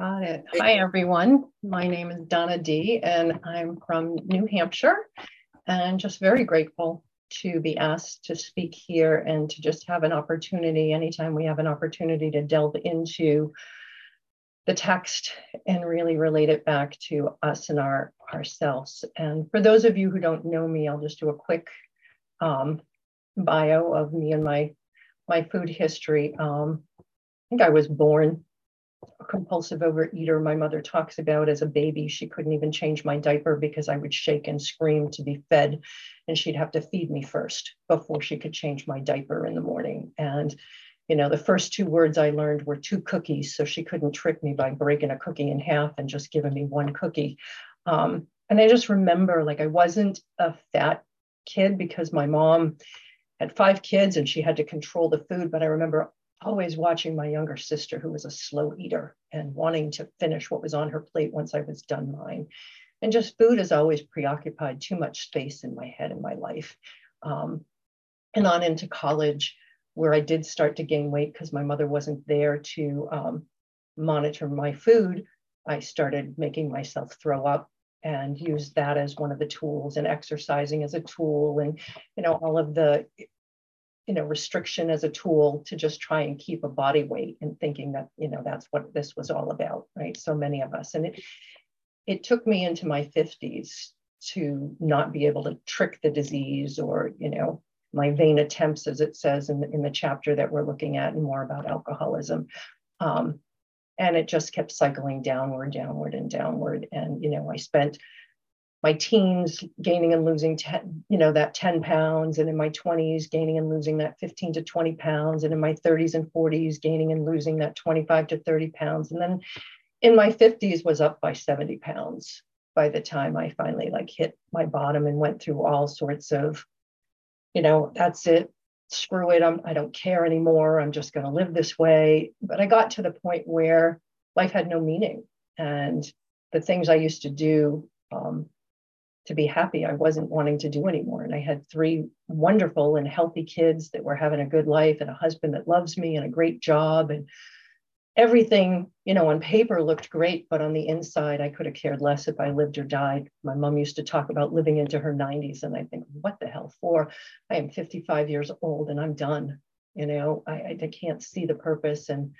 Got it. Hi, everyone. My name is Donna D, and I'm from New Hampshire, and just very grateful to be asked to speak here and to just have an opportunity anytime we have an opportunity to delve into the text and really relate it back to us and our ourselves. And for those of you who don't know me, I'll just do a quick um, bio of me and my my food history. Um, I think I was born a compulsive overeater. My mother talks about as a baby, she couldn't even change my diaper because I would shake and scream to be fed, and she'd have to feed me first before she could change my diaper in the morning. And you know, the first two words I learned were two cookies, so she couldn't trick me by breaking a cookie in half and just giving me one cookie. Um, and I just remember like I wasn't a fat kid because my mom had five kids and she had to control the food. But I remember always watching my younger sister, who was a slow eater, and wanting to finish what was on her plate once I was done mine. And just food has always preoccupied too much space in my head in my life. Um, and on into college, where I did start to gain weight because my mother wasn't there to um, monitor my food, I started making myself throw up and use that as one of the tools and exercising as a tool and you know all of the you know restriction as a tool to just try and keep a body weight and thinking that you know that's what this was all about right? So many of us. And it it took me into my 50s to not be able to trick the disease or you know my vain attempts as it says in the, in the chapter that we're looking at and more about alcoholism. Um, and it just kept cycling downward downward and downward. And you know i spent my teens gaining and losing 10, you know, that 10 pounds, and in my 20s gaining and losing that 15 to 20 pounds, and in my 30s and 40s gaining and losing that 25 to 30 pounds. And then in my 50s was up by 70 pounds by the time I finally like hit my bottom and went through all sorts of, you know, that's it. Screw it. I'm, I don't care anymore. I'm just going to live this way. But I got to the point where life had no meaning. And the things I used to do um, to be happy I wasn't wanting to do anymore. And I had three wonderful and healthy kids that were having a good life and a husband that loves me and a great job. And everything, you know, on paper looked great, but on the inside, I could have cared less if I lived or died. My mom used to talk about living into her 90s. And I think, what the hell for? I am 55 years old and I'm done. You know, I, I can't see the purpose. And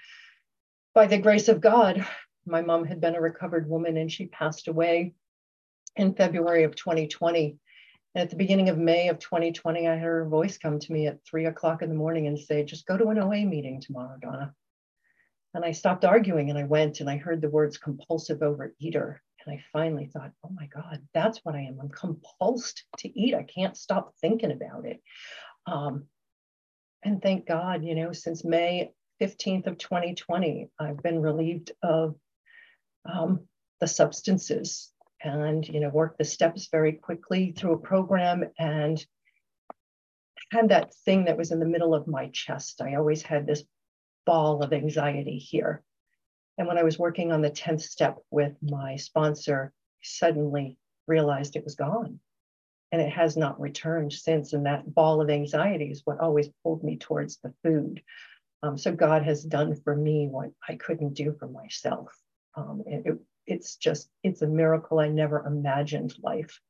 by the grace of God, my mom had been a recovered woman and she passed away in February of 2020. And at the beginning of May of 2020, I heard her voice come to me at three o'clock in the morning and say, just go to an OA meeting tomorrow, Donna. And I stopped arguing and I went and I heard the words compulsive overeater. And I finally thought, oh my God, that's what I am. I'm compulsed to eat. I can't stop thinking about it. Um, and thank God, you know, since May 15th of 2020, I've been relieved of um, the substances and you know work the steps very quickly through a program and had that thing that was in the middle of my chest. I always had this ball of anxiety here. And when i was working on the 10th step with my sponsor suddenly realized it was gone. And it has not returned since. And that ball of anxiety is what always pulled me towards the food. Um, so god has done for me what i couldn't do for myself. Um, it, it, it's just it's a miracle. I never imagined life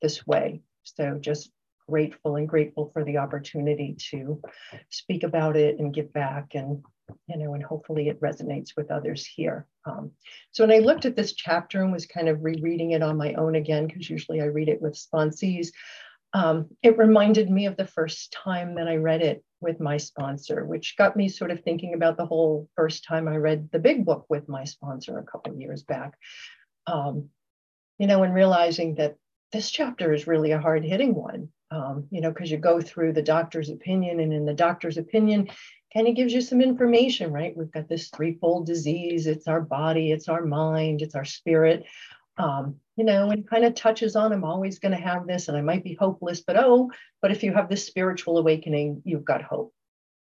this way. So just grateful and grateful for the opportunity to speak about it and give back and you know and hopefully it resonates with others here. Um, so when i looked at this chapter and was kind of rereading it on my own again because usually i read it with sponsees um, it reminded me of the first time that i read it with my sponsor, which got me sort of thinking about the whole first time I read the big book with my sponsor a couple years back. Um, you know, and realizing that this chapter is really a hard hitting one, um, you know, because you go through the doctor's opinion, and in the doctor's opinion, kind of gives you some information, right? We've got this threefold disease it's our body, it's our mind, it's our spirit. Um, you know, and kind of touches on I'm always going to have this and I might be hopeless, but oh, but if you have this spiritual awakening, you've got hope.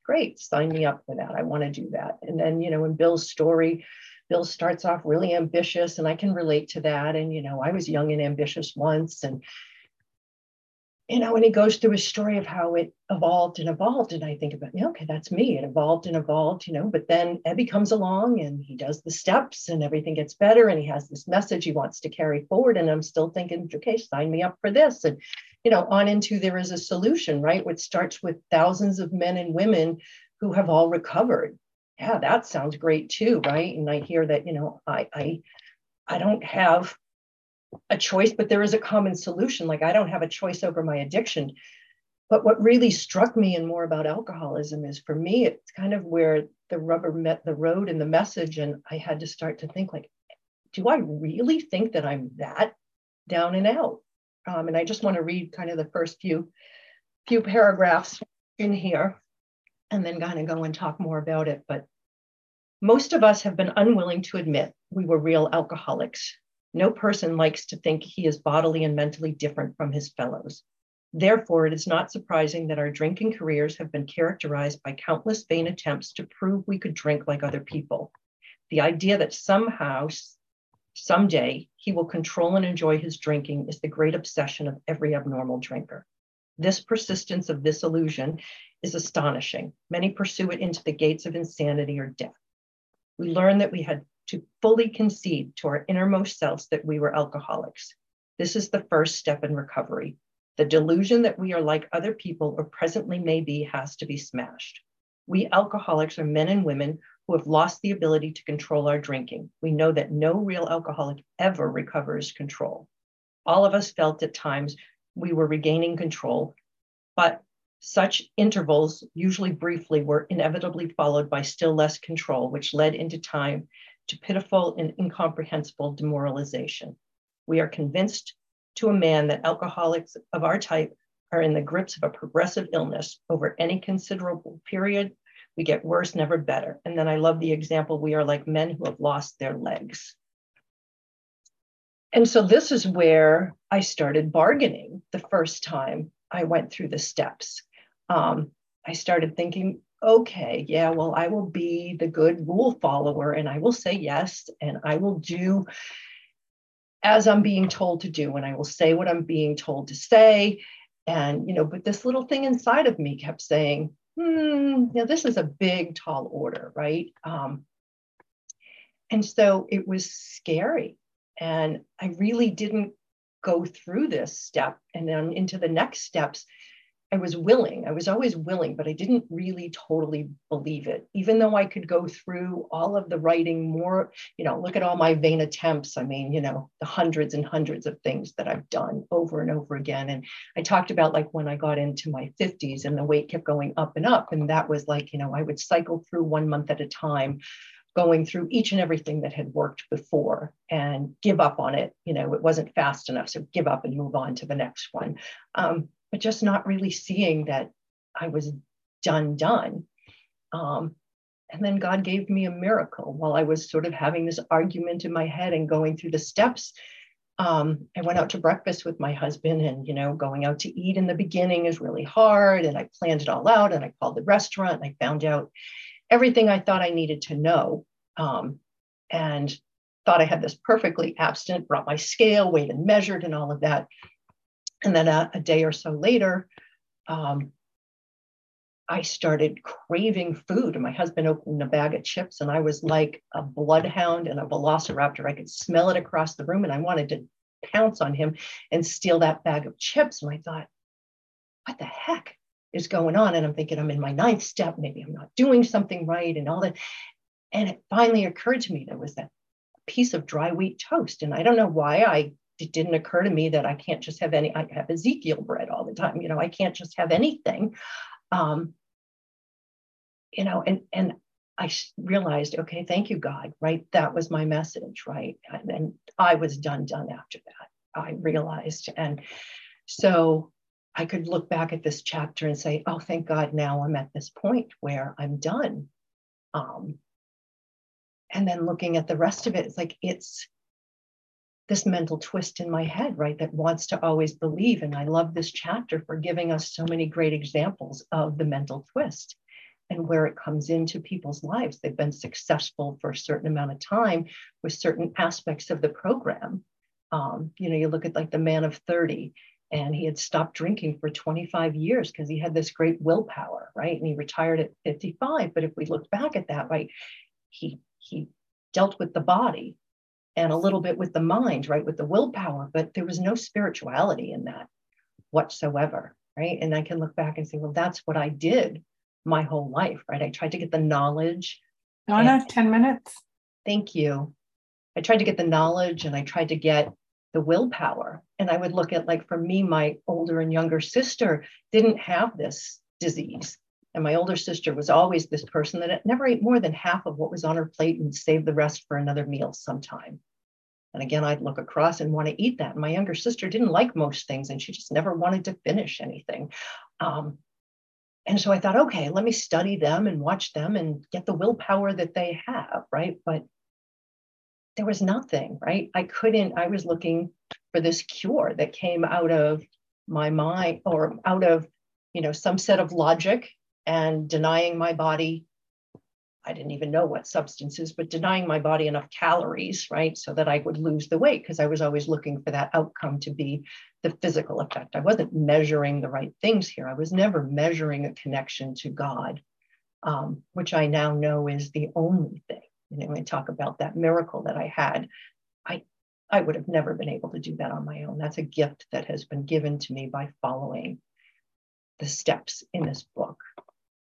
Great, sign me up for that. I want to do that. And then, you know, in Bill's story, Bill starts off really ambitious, and I can relate to that. And, you know, I was young and ambitious once, and you know, and he goes through a story of how it evolved and evolved. And I think about, yeah, okay, that's me. It evolved and evolved, you know, but then Ebby comes along and he does the steps and everything gets better. And he has this message he wants to carry forward. And I'm still thinking, okay, sign me up for this. And, you know, on into there is a solution, right? Which starts with thousands of men and women who have all recovered. Yeah, that sounds great too, right? And I hear that, you know, I I I don't have a choice, but there is a common solution. Like I don't have a choice over my addiction. But what really struck me and more about alcoholism is for me, it's kind of where the rubber met the road and the message. And I had to start to think like, do I really think that I'm that down and out? Um, and I just want to read kind of the first few few paragraphs in here and then kind of go and talk more about it. But most of us have been unwilling to admit we were real alcoholics no person likes to think he is bodily and mentally different from his fellows. Therefore, it is not surprising that our drinking careers have been characterized by countless vain attempts to prove we could drink like other people. The idea that somehow, someday, he will control and enjoy his drinking is the great obsession of every abnormal drinker. This persistence of this illusion is astonishing. Many pursue it into the gates of insanity or death. We learn that we had to fully concede to our innermost selves that we were alcoholics. This is the first step in recovery. The delusion that we are like other people or presently may be has to be smashed. We alcoholics are men and women who have lost the ability to control our drinking. We know that no real alcoholic ever recovers control. All of us felt at times we were regaining control, but such intervals, usually briefly, were inevitably followed by still less control, which led into time to pitiful and incomprehensible demoralization. We are convinced to a man that alcoholics of our type are in the grips of a progressive illness over any considerable period. We get worse, never better. And then I love the example we are like men who have lost their legs. And so this is where I started bargaining the first time I went through the steps. Um, I started thinking, okay, yeah, well, I will be the good rule follower and I will say yes and I will do as I'm being told to do and I will say what I'm being told to say. And, you know, but this little thing inside of me kept saying, hmm, you know, this is a big, tall order, right? Um, and so it was scary. And I really didn't go through this step and then into the next steps I was willing. I was always willing, but I didn't really totally believe it. Even though I could go through all of the writing more, you know, look at all my vain attempts. I mean, you know, the hundreds and hundreds of things that I've done over and over again. And I talked about like when I got into my 50s and the weight kept going up and up. And that was like, you know, I would cycle through one month at a time going through each and everything that had worked before and give up on it. You know, it wasn't fast enough. So give up and move on to the next one. Um, but just not really seeing that I was done, done. Um, and then God gave me a miracle while I was sort of having this argument in my head and going through the steps. Um, I went out to breakfast with my husband, and you know, going out to eat in the beginning is really hard. And I planned it all out, and I called the restaurant, and I found out everything I thought I needed to know, um, and thought I had this perfectly abstinent. Brought my scale, weighed and measured, and all of that. And then a, a day or so later, um, I started craving food. And my husband opened a bag of chips, and I was like a bloodhound and a velociraptor. I could smell it across the room, and I wanted to pounce on him and steal that bag of chips. And I thought, what the heck is going on? And I'm thinking, I'm in my ninth step. Maybe I'm not doing something right, and all that. And it finally occurred to me there was that piece of dry wheat toast. And I don't know why I it didn't occur to me that I can't just have any, I have Ezekiel bread all the time. You know, I can't just have anything. Um, you know, and, and I realized, okay, thank you, God, right? That was my message, right? And, I was done, done after that. I realized. And so I could look back at this chapter and say, oh, thank God, now I'm at this point where I'm done. Um, and then looking at the rest of it, it's like it's this mental twist in my head, right, that wants to always believe. And I love this chapter for giving us so many great examples of the mental twist and where it comes into people's lives. They've been successful for a certain amount of time with certain aspects of the program. Um, you know, you look at like the man of 30, and he had stopped drinking for 25 years because he had this great willpower right and he retired at 55 but if we look back at that right he he dealt with the body and a little bit with the mind right with the willpower but there was no spirituality in that whatsoever right and i can look back and say well that's what i did my whole life right i tried to get the knowledge Donna, 10 minutes thank you i tried to get the knowledge and i tried to get the willpower. And I would look at, like, for me, my older and younger sister didn't have this disease. And my older sister was always this person that never ate more than half of what was on her plate and saved the rest for another meal sometime. And again, I'd look across and want to eat that. And My younger sister didn't like most things and she just never wanted to finish anything. Um, and so I thought, okay, let me study them and watch them and get the willpower that they have, right? But there was nothing, right? I couldn't, I was looking for this cure that came out of my mind or out of, you know, some set of logic and denying my body. I didn't even know what substances, but denying my body enough calories, right? So that I would lose the weight because I was always looking for that outcome to be the physical effect. I wasn't measuring the right things here. I was never measuring a connection to God, um, which I now know is the only thing you know, I talk about that miracle that I had. I I would have never been able to do that on my own. That's a gift that has been given to me by following the steps in this book.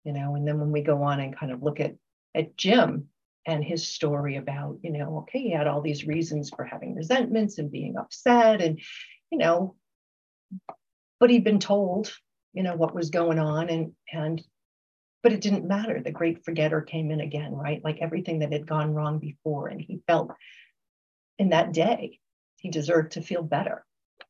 You know, and then when we go on and kind of look at at Jim and his story about, you know, okay, he had all these reasons for having resentments and being upset and, you know, but he'd been told, you know, what was going on and and but it didn't matter. The great forgetter came in again, right? Like everything that had gone wrong before. And he felt in that day, he deserved to feel better,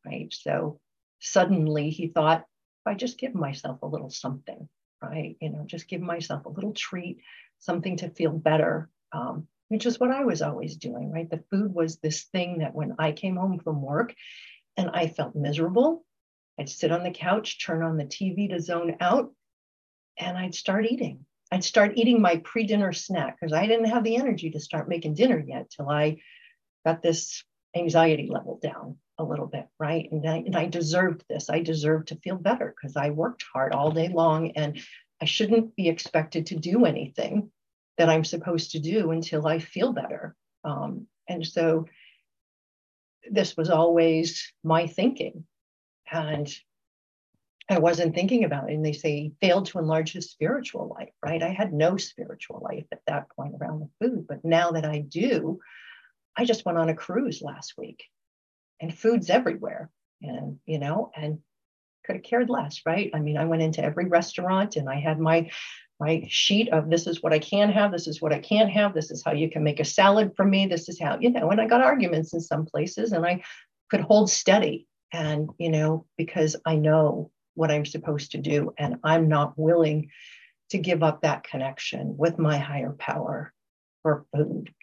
right? So suddenly he thought, if I just give myself a little something, right? You know, just give myself a little treat, something to feel better, um, which is what I was always doing, right? The food was this thing that when I came home from work and I felt miserable, I'd sit on the couch, turn on the TV to zone out, and I'd start eating. I'd start eating my pre dinner snack because I didn't have the energy to start making dinner yet till I got this anxiety level down a little bit, right? And I, and I deserved this. I deserved to feel better because I worked hard all day long and I shouldn't be expected to do anything that I'm supposed to do until I feel better. Um, and so this was always my thinking. And I wasn't thinking about it. And they say failed to enlarge his spiritual life, right? I had no spiritual life at that point around the food. But now that I do, I just went on a cruise last week and food's everywhere. And, you know, and could have cared less, right? I mean, I went into every restaurant and I had my my sheet of this is what I can have, this is what I can't have, this is how you can make a salad for me, this is how, you know, and I got arguments in some places and I could hold steady. And, you know, because I know what I'm supposed to do. And I'm not willing to give up that connection with my higher power for food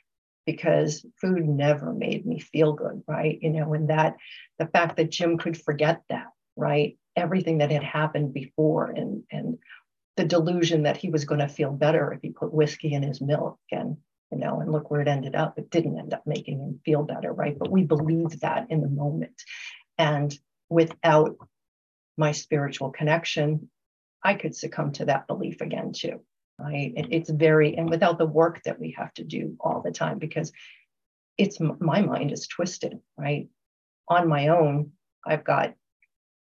because food never made me feel good, right? You know, and that the fact that Jim could forget that, right? Everything that had happened before and and the delusion that he was going to feel better if he put whiskey in his milk and you know and look where it ended up it didn't end up making him feel better right but we believed that in the moment and without my spiritual connection, I could succumb to that belief again too. Right? It, it's very, and without the work that we have to do all the time, because it's my mind is twisted, right? On my own, I've got,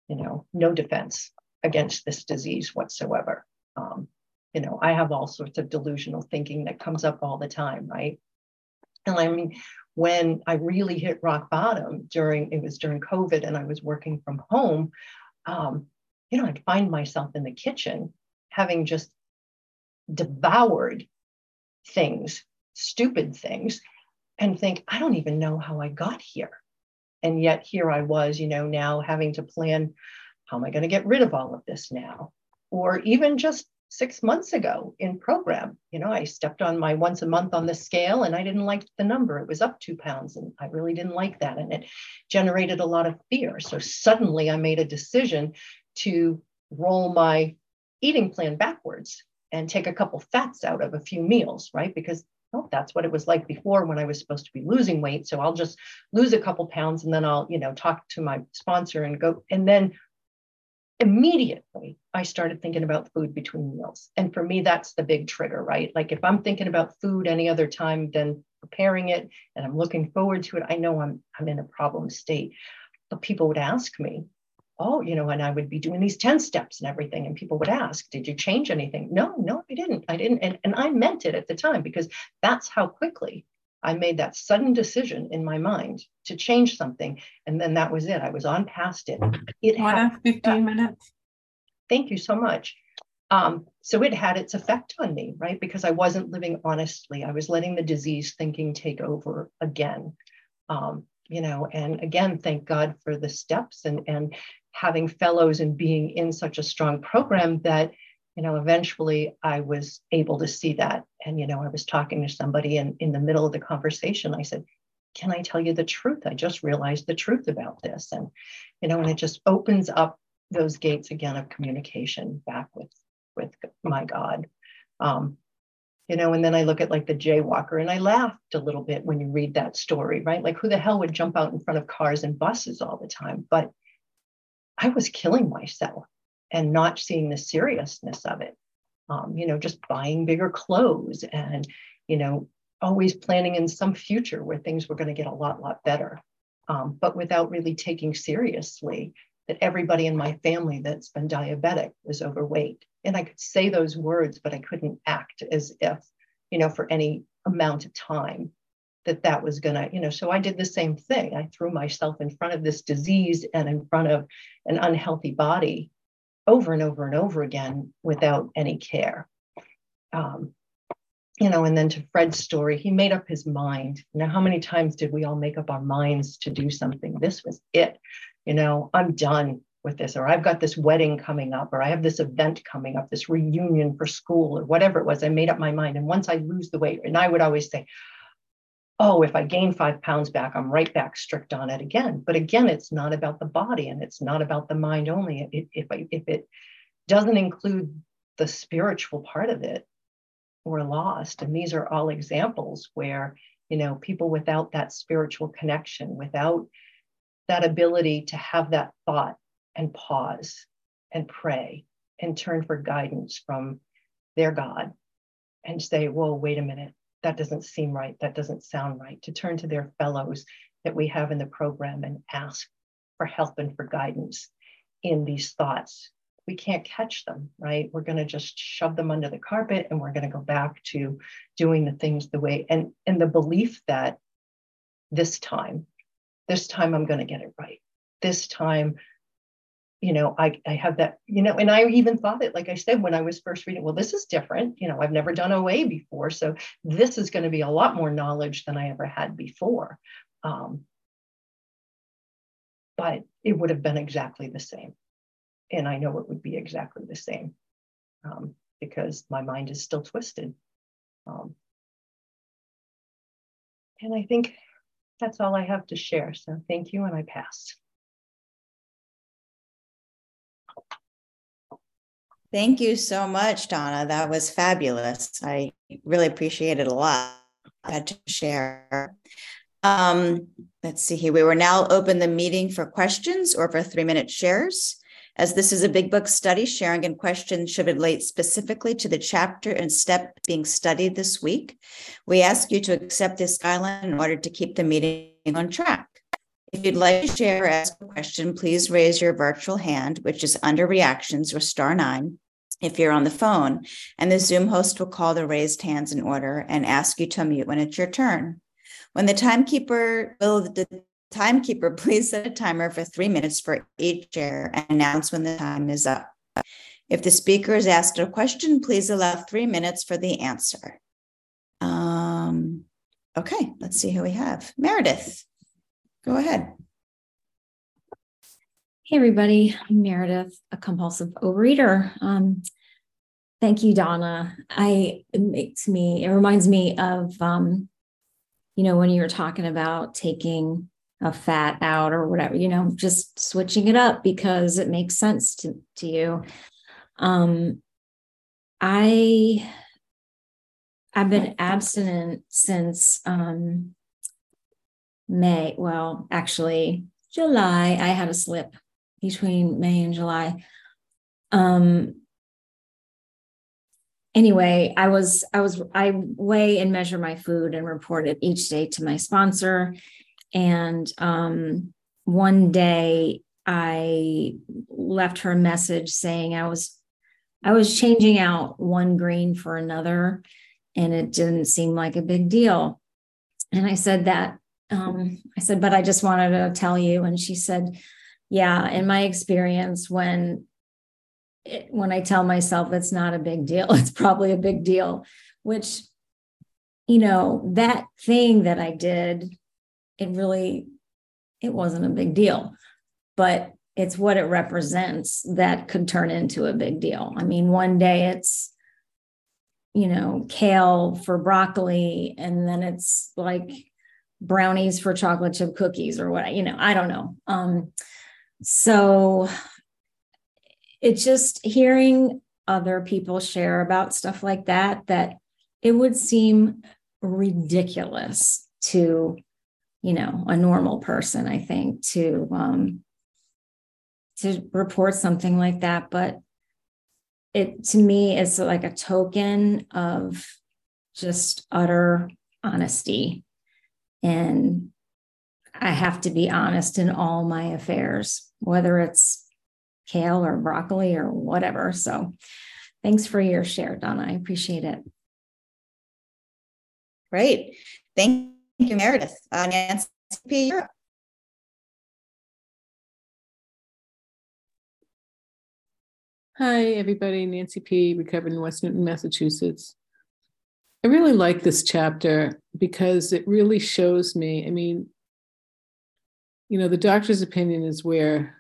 you know, no defense against this disease whatsoever. Um, you know, I have all sorts of delusional thinking that comes up all the time, right? And I mean, when I really hit rock bottom during it was during COVID and I was working from home, um, you know, I'd find myself in the kitchen having just devoured things, stupid things, and think, I don't even know how I got here. And yet here I was, you know, now having to plan how am I going to get rid of all of this now? Or even just six months ago in program, you know, I stepped on my once a month on the scale and I didn't like the number. It was up two pounds and I really didn't like that. And it generated a lot of fear. So suddenly I made a decision to roll my eating plan backwards and take a couple fats out of a few meals, right? Because oh, that's what it was like before when I was supposed to be losing weight. So I'll just lose a couple pounds and then I'll, you know, talk to my sponsor and go. And then immediately I started thinking about food between meals. And for me, that's the big trigger, right? Like if I'm thinking about food any other time than preparing it and I'm looking forward to it, I know I'm I'm in a problem state. But people would ask me, oh, you know, and I would be doing these 10 steps and everything. And people would ask, did you change anything? No, no, I didn't. I didn't. And, and I meant it at the time because that's how quickly I made that sudden decision in my mind to change something. And then that was it. I was on past it. It had 15 minutes. Thank you so much. Um, so it had its effect on me, right? Because I wasn't living honestly. I was letting the disease thinking take over again. Um, you know, and again, thank God for the steps and and having fellows and being in such a strong program that you know eventually i was able to see that. And you know i was talking to somebody and in the middle of the conversation. I said can i tell you the truth? I just realized the truth about this. And you know and it just opens up those gates again of communication back with with my god. Um, you know and then i look at like the jaywalker and i laughed a little bit when you read that story right? Like who the hell would jump out in front of cars and buses all the time? But I was killing myself and not seeing the seriousness of it. Um, you know, just buying bigger clothes and, you know, always planning in some future where things were going to get a lot, lot better. Um, but without really taking seriously that everybody in my family that's been diabetic was overweight. And I could say those words, but I couldn't act as if, you know, for any amount of time that that was going to, you know, so I did the same thing. I threw myself in front of this disease and in front of an unhealthy body over and over and over again without any care. Um, you know, and then to Fred's story, he made up his mind. Now, how many times did we all make up our minds to do something? This was it. You know, I'm done with this, or I've got this wedding coming up, or I have this event coming up, this reunion for school, or whatever it was. I made up my mind. And once I lose the weight, and I would always say, oh, if I gain five pounds back, I'm right back strict on it again. But again, it's not about the body and it's not about the mind only. If, if, I, if it doesn't include the spiritual part of it, we're lost. And these are all examples where, you know, people without that spiritual connection, without that ability to have that thought and pause and pray and turn for guidance from their God and say, whoa, wait a minute that doesn't seem right, that doesn't sound right, to turn to their fellows that we have in the program and ask for help and for guidance in these thoughts. We can't catch them, right? We're going to just shove them under the carpet and we're going to go back to doing the things the way and and the belief that this time, this time I'm going to get it right. This time you know, I, I have that, you know, and I even thought it, like I said, when I was first reading, well, this is different. You know, I've never done OA before. So this is going to be a lot more knowledge than I ever had before. Um, but it would have been exactly the same. And I know it would be exactly the same um, because my mind is still twisted. Um, and I think that's all I have to share. So thank you, and I pass. Thank you so much, Donna. That was fabulous. I really appreciate it a lot. I had to share. Um, let's see here. We will now open the meeting for questions or for three minute shares. As this is a big book study, sharing and questions should relate specifically to the chapter and step being studied this week. We ask you to accept this guideline in order to keep the meeting on track. If you'd like to share or ask a question, please raise your virtual hand, which is under reactions or star nine if you're on the phone, and the Zoom host will call the raised hands in order and ask you to unmute when it's your turn. When the timekeeper will the timekeeper please set a timer for three minutes for each share and announce when the time is up. If the speaker is asked a question, please allow three minutes for the answer. Um, okay, let's see who we have. Meredith. Go ahead. Hey, everybody. I'm Meredith, a compulsive overeater. Um, thank you, Donna. I it makes me, it reminds me of, um, you know, when you were talking about taking a fat out or whatever, you know, just switching it up because it makes sense to, to you. Um, I I've been abstinent since um, May. Well, actually, July. I had a slip between May and July. Um, anyway, I was I was I weigh and measure my food and report it each day to my sponsor. And um, one day I left her a message saying I was I was changing out one green for another, and it didn't seem like a big deal. And I said that um, I said, but I just wanted to tell you. And she said, yeah, in my experience, when it, when I tell myself it's not a big deal, it's probably a big deal, which, you know, that thing that I did, it really, it wasn't a big deal, but it's what it represents that could turn into a big deal. I mean, one day it's, you know, kale for broccoli, and then it's like brownies for chocolate chip cookies or what, you know, I don't know. Um, so it's just hearing other people share about stuff like that that it would seem ridiculous to you know a normal person i think to um to report something like that but it to me is like a token of just utter honesty and i have to be honest in all my affairs whether it's kale or broccoli or whatever. So thanks for your share, Donna. I appreciate it. Great. Thank you, Meredith. Uh, Nancy P. Hi, everybody. Nancy P., recovered in West Newton, Massachusetts. I really like this chapter because it really shows me. I mean, you know, the doctor's opinion is where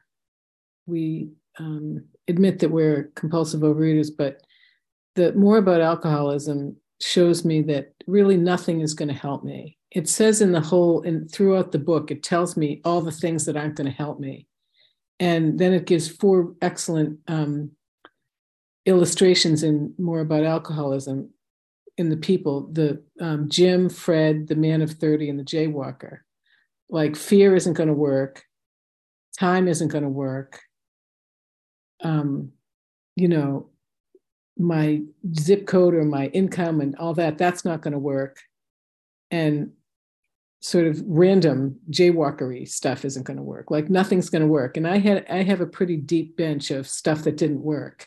we um, admit that we're compulsive overeaters, but the more about alcoholism shows me that really nothing is going to help me. It says in the whole and throughout the book, it tells me all the things that aren't going to help me. And then it gives four excellent um, illustrations in more about alcoholism in the people the um, Jim, Fred, the man of 30, and the jaywalker. Like fear isn't going to work, time isn't going to work, um, you know, my zip code or my income and all that, that's not going to work. And sort of random jaywalkery stuff isn't going to work. Like nothing's going to work. And I had I have a pretty deep bench of stuff that didn't work.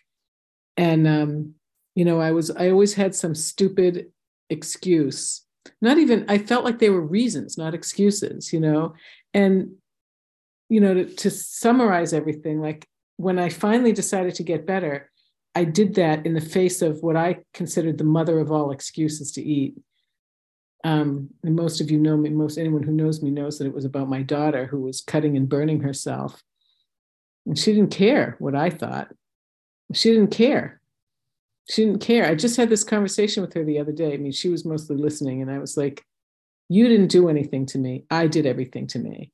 And um, you know, I was I always had some stupid excuse. Not even I felt like they were reasons, not excuses, you know. And you know, to, to summarize everything, like when I finally decided to get better, I did that in the face of what I considered the mother of all excuses to eat. Um, and most of you know me, most anyone who knows me knows that it was about my daughter who was cutting and burning herself. And she didn't care what I thought. She didn't care. She didn't care. I just had this conversation with her the other day. I mean, she was mostly listening, and I was like, You didn't do anything to me. I did everything to me.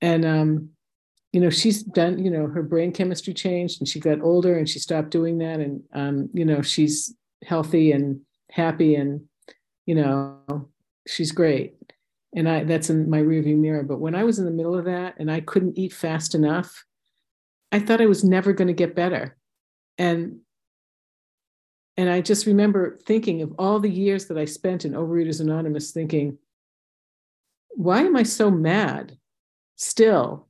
And um, you know she's done you know her brain chemistry changed and she got older and she stopped doing that and um, you know she's healthy and happy and you know she's great and i that's in my rearview mirror but when i was in the middle of that and i couldn't eat fast enough i thought i was never going to get better and and i just remember thinking of all the years that i spent in overeaters anonymous thinking why am i so mad still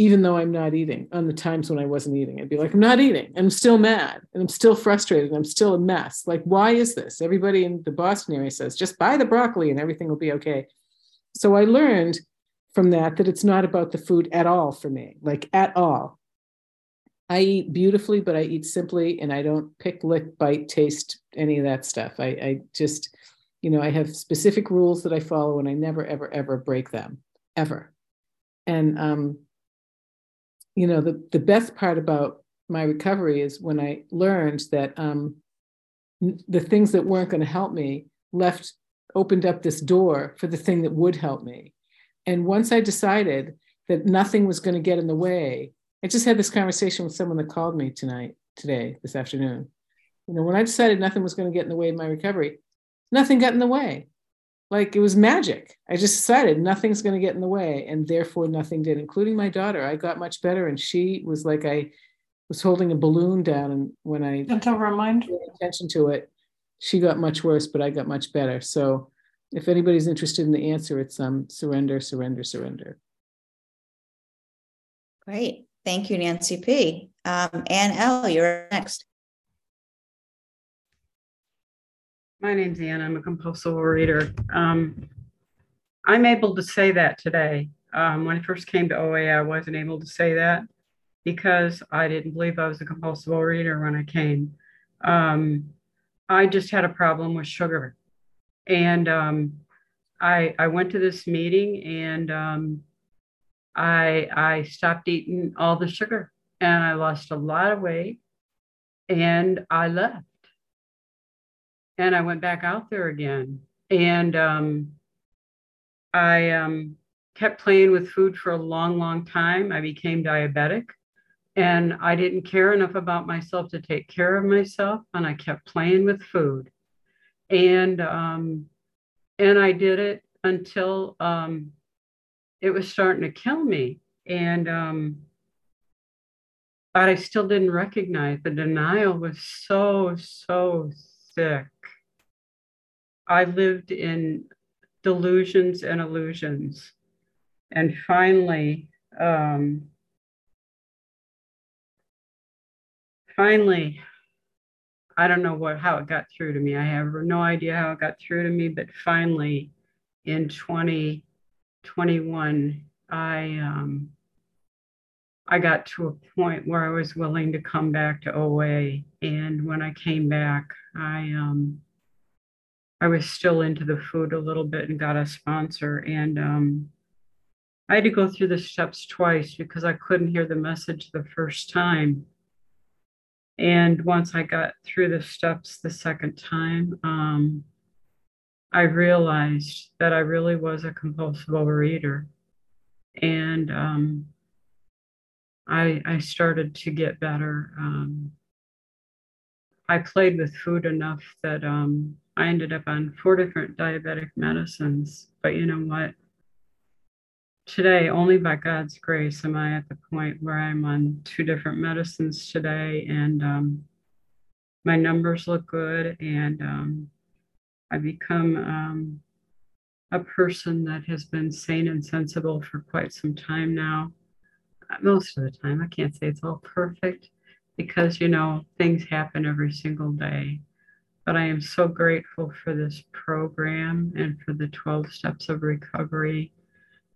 even though I'm not eating on the times when I wasn't eating. I'd be like, I'm not eating. I'm still mad and I'm still frustrated and I'm still a mess. Like, why is this? Everybody in the Boston area says, just buy the broccoli and everything will be okay. So I learned from that that it's not about the food at all for me, like at all. I eat beautifully, but I eat simply and I don't pick, lick, bite, taste, any of that stuff. I, I just, you know, I have specific rules that I follow and I never, ever, ever break them, ever. And um, you know, the, the best part about my recovery is when I learned that um, the things that weren't going to help me left opened up this door for the thing that would help me. And once I decided that nothing was going to get in the way, I just had this conversation with someone that called me tonight, today, this afternoon. You know, when I decided nothing was going to get in the way of my recovery, nothing got in the way. Like it was magic. I just decided nothing's going to get in the way, and therefore nothing did, including my daughter. I got much better, and she was like I was holding a balloon down, and when I Gentle reminder. paid attention to it, she got much worse, but I got much better. So if anybody's interested in the answer, it's um surrender, surrender, surrender. Great. Thank you, Nancy P. Um, Ann L., you're next. My name's Ann. I'm a compulsive reader. Um, I'm able to say that today. Um, when I first came to OA, I wasn't able to say that because I didn't believe I was a compulsive reader when I came. Um, I just had a problem with sugar. And um, I, I went to this meeting and um, I, I stopped eating all the sugar and I lost a lot of weight and I left and I went back out there again. And um, I um, kept playing with food for a long, long time. I became diabetic and I didn't care enough about myself to take care of myself. And I kept playing with food. And um, and I did it until um, it was starting to kill me. And um, but I still didn't recognize the denial was so, so sick. I lived in delusions and illusions. And finally, um, finally, I don't know what how it got through to me. I have no idea how it got through to me, but finally, in 2021, I um, I got to a point where I was willing to come back to OA, and when I came back, I um, I was still into the food a little bit and got a sponsor, and um, I had to go through the steps twice because I couldn't hear the message the first time. And once I got through the steps the second time, um, I realized that I really was a compulsive overeater. And um, I, I started to get better. Um, I played with food enough that um, I ended up on four different diabetic medicines. But you know what? Today, only by God's grace, am I at the point where I'm on two different medicines today, and um, my numbers look good, and um, I become um, a person that has been sane and sensible for quite some time now. Most of the time, I can't say it's all perfect because you know things happen every single day but I am so grateful for this program and for the 12 steps of recovery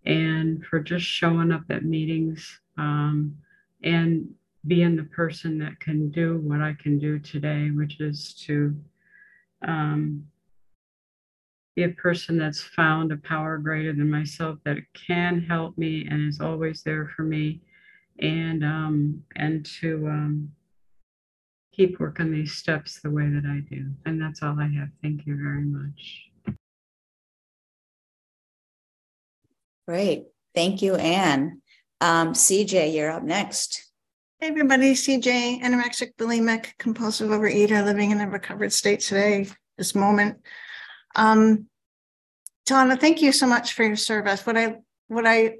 and for just showing up at meetings um, and being the person that can do what I can do today, which is to um, be a person that's found a power greater than myself that can help me and is always there for me, and um, and to um, keep working these steps the way that I do. And that's all I have. Thank you very much. Great. Thank you, Anne. Um, CJ, you're up next. Hey, everybody. CJ, anorexic, bulimic, compulsive overeater living in a recovered state today, this moment. Um, Donna, thank you so much for your service. What I, what I,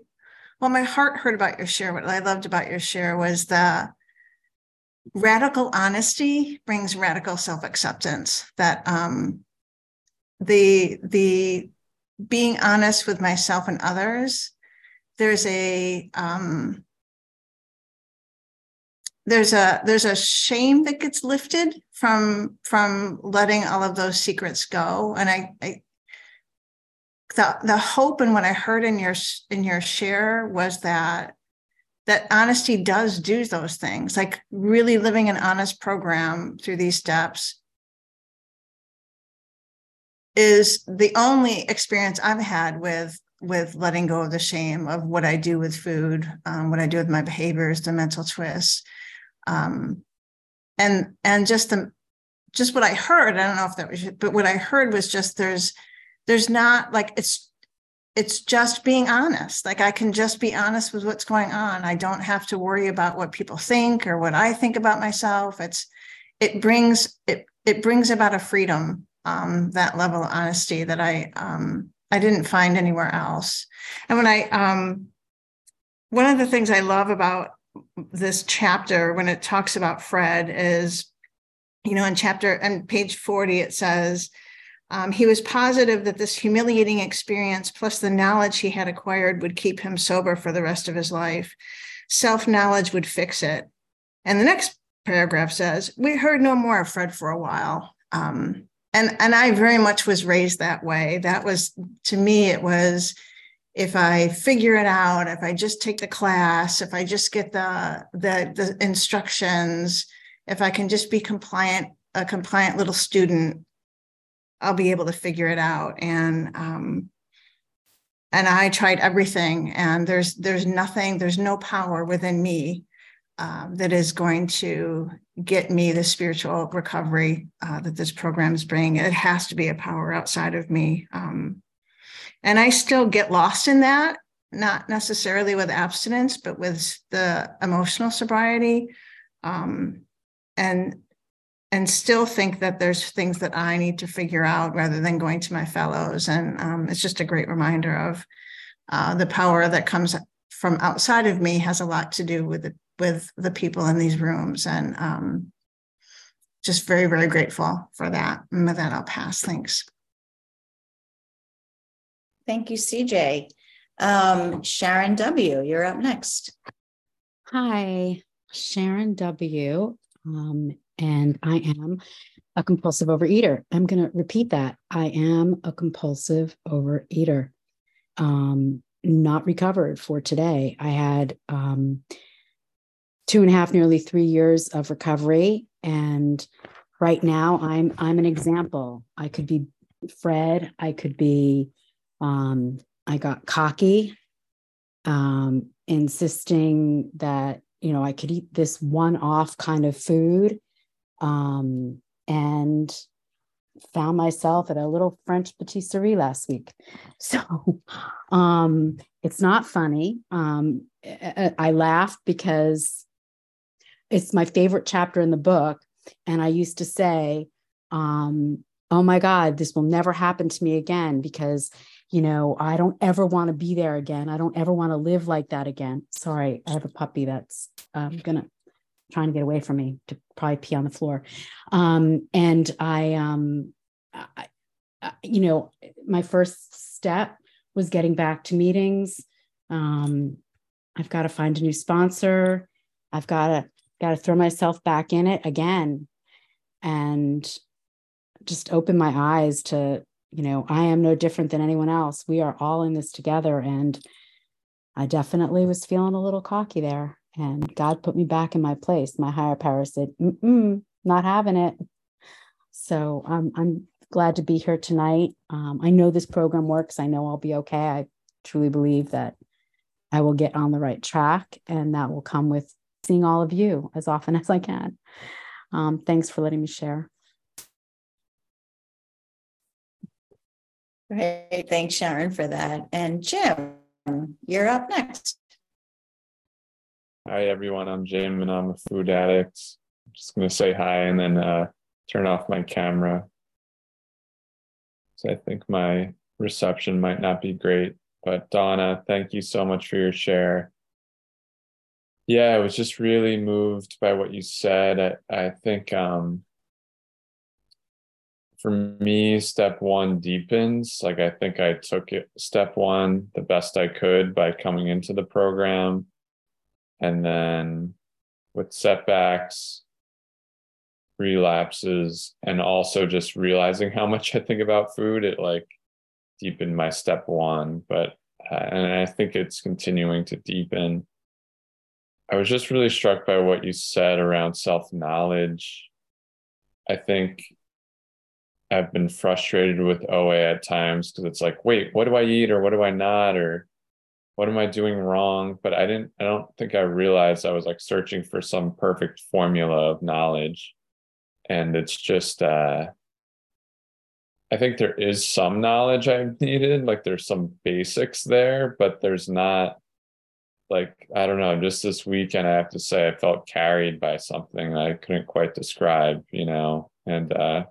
what my heart heard about your share, what I loved about your share was the radical honesty brings radical self-acceptance that um, the the being honest with myself and others there's a um, there's a there's a shame that gets lifted from from letting all of those secrets go. And i, I the the hope and what i heard in your in your share was that that honesty does do those things, like really living an honest program through these steps is the only experience I've had with with letting go of the shame of what I do with food, um, what I do with my behaviors, the mental twists, um, and and just the just what I heard. I don't know if that was, but what I heard was just there's there's not like it's it's just being honest. Like I can just be honest with what's going on. I don't have to worry about what people think or what I think about myself. It's it brings it it brings about a freedom um, that level of honesty that I um, I didn't find anywhere else. And when I um, one of the things I love about this chapter when it talks about Fred is, you know, in chapter and page 40, it says, um, he was positive that this humiliating experience, plus the knowledge he had acquired, would keep him sober for the rest of his life. Self knowledge would fix it. And the next paragraph says, We heard no more of Fred for a while. Um, and, and I very much was raised that way. That was, to me, it was if I figure it out, if I just take the class, if I just get the, the, the instructions, if I can just be compliant, a compliant little student, I'll be able to figure it out. And um, and I tried everything, and there's there's nothing, there's no power within me um, that is going to get me the spiritual recovery uh, that this program is bringing. It has to be a power outside of me. Um, and I still get lost in that, not necessarily with abstinence, but with the emotional sobriety. Um, and and still think that there's things that I need to figure out rather than going to my fellows. And um, it's just a great reminder of uh, the power that comes from outside of me has a lot to do with the, with the people in these rooms. And um, just very, very grateful for that. And with that, I'll pass. Thanks. Thank you, CJ. Um, Sharon W., you're up next. Hi, Sharon W. Um, and I am a compulsive overeater. I'm going to repeat that. I am a compulsive overeater. Um, not recovered for today. I had um, two and a half, nearly three years of recovery, and right now I'm I'm an example. I could be Fred. I could be. Um, I got cocky, um, insisting that you know I could eat this one-off kind of food um, and found myself at a little French patisserie last week. So um, it's not funny. Um, I laugh because it's my favorite chapter in the book. And I used to say, um, oh my God, this will never happen to me again because, you know, I don't ever want to be there again. I don't ever want to live like that again. Sorry, I have a puppy that's um, to trying to get away from me to probably pee on the floor. Um, and I, um, I, you know, my first step was getting back to meetings. Um, I've got to find a new sponsor. I've got to got to throw myself back in it again, and just open my eyes to, you know, I am no different than anyone else. We are all in this together, and I definitely was feeling a little cocky there. And God put me back in my place. My higher power said, "Mm, not having it. So um, I'm glad to be here tonight. Um, I know this program works. I know I'll be okay. I truly believe that I will get on the right track, and that will come with seeing all of you as often as I can. Um, thanks for letting me share. Great. Thanks, Sharon, for that. And Jim, you're up next. Hi, everyone. I'm Jim and I'm a food addict. I'm just going to say hi and then uh, turn off my camera. So I think my reception might not be great. But Donna, thank you so much for your share. Yeah, I was just really moved by what you said. I, I think um, for me, step one deepens. Like I think I took it step one the best I could by coming into the program and then with setbacks, relapses, and also just realizing how much I think about food, it like deepened my step one. But, uh, and I think it's continuing to deepen. I was just really struck by what you said around self knowledge. I think I've been frustrated with OA at times because it's like, wait, what do I eat or what do I not? Or what am I doing wrong? But I didn't, I don't think I realized I was like searching for some perfect formula of knowledge. And it's just, uh, I think there is some knowledge I've needed, like there's some basics there, but there's not like, I don't know, just this weekend, I have to say, I felt carried by something I couldn't quite describe, you know, and, uh,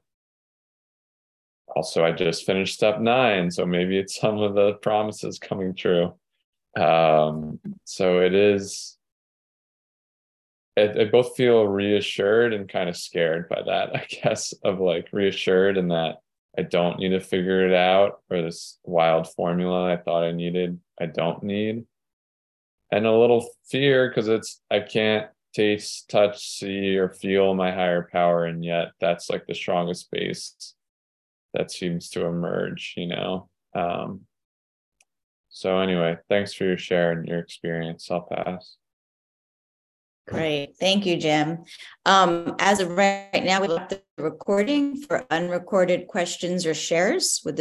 also, I just finished step nine, so maybe it's some of the promises coming true. Um, so it is. I, I both feel reassured and kind of scared by that, I guess, of like reassured in that I don't need to figure it out or this wild formula I thought I needed, I don't need. And a little fear because it's, I can't taste, touch, see, or feel my higher power. And yet that's like the strongest base that seems to emerge, you know? Um, so, anyway, thanks for your share and your experience. I'll pass. Great. Thank you, Jim. Um, as of right now, we left the recording for unrecorded questions or shares. Would